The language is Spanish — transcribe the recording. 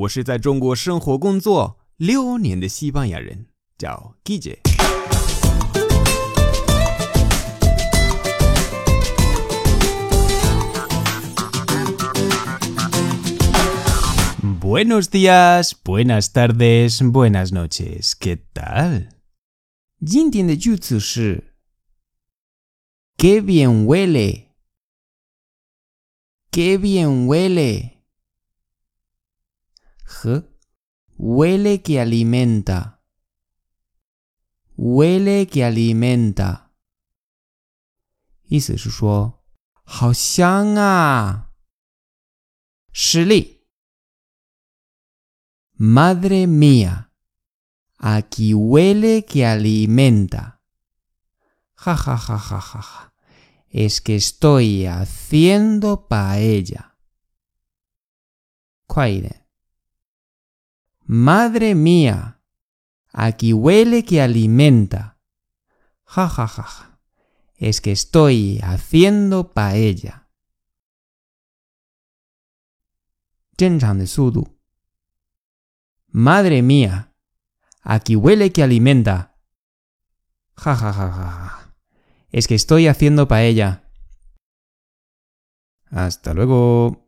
我是在中国生活工作六年的西班牙人，叫 Guille。Buenos días, buenas tardes, buenas noches. ¿Qué tal? 今天的句子是 Qué bien huele. Qué bien huele. 和 huele que alimenta. Huele que alimenta. 意思是说好香啊。实例 Madre mía, aquí huele que alimenta. Ja, ja, ja, ja, ja, ja. Es que estoy haciendo paella. 快一点 Madre mía, aquí huele que alimenta. Ja, ja, ja, ja. Es que estoy haciendo paella. 正常的速度 Madre mía, aquí huele que alimenta. Ja, ja, ja, ja, ja. Es que estoy haciendo paella. Hasta luego.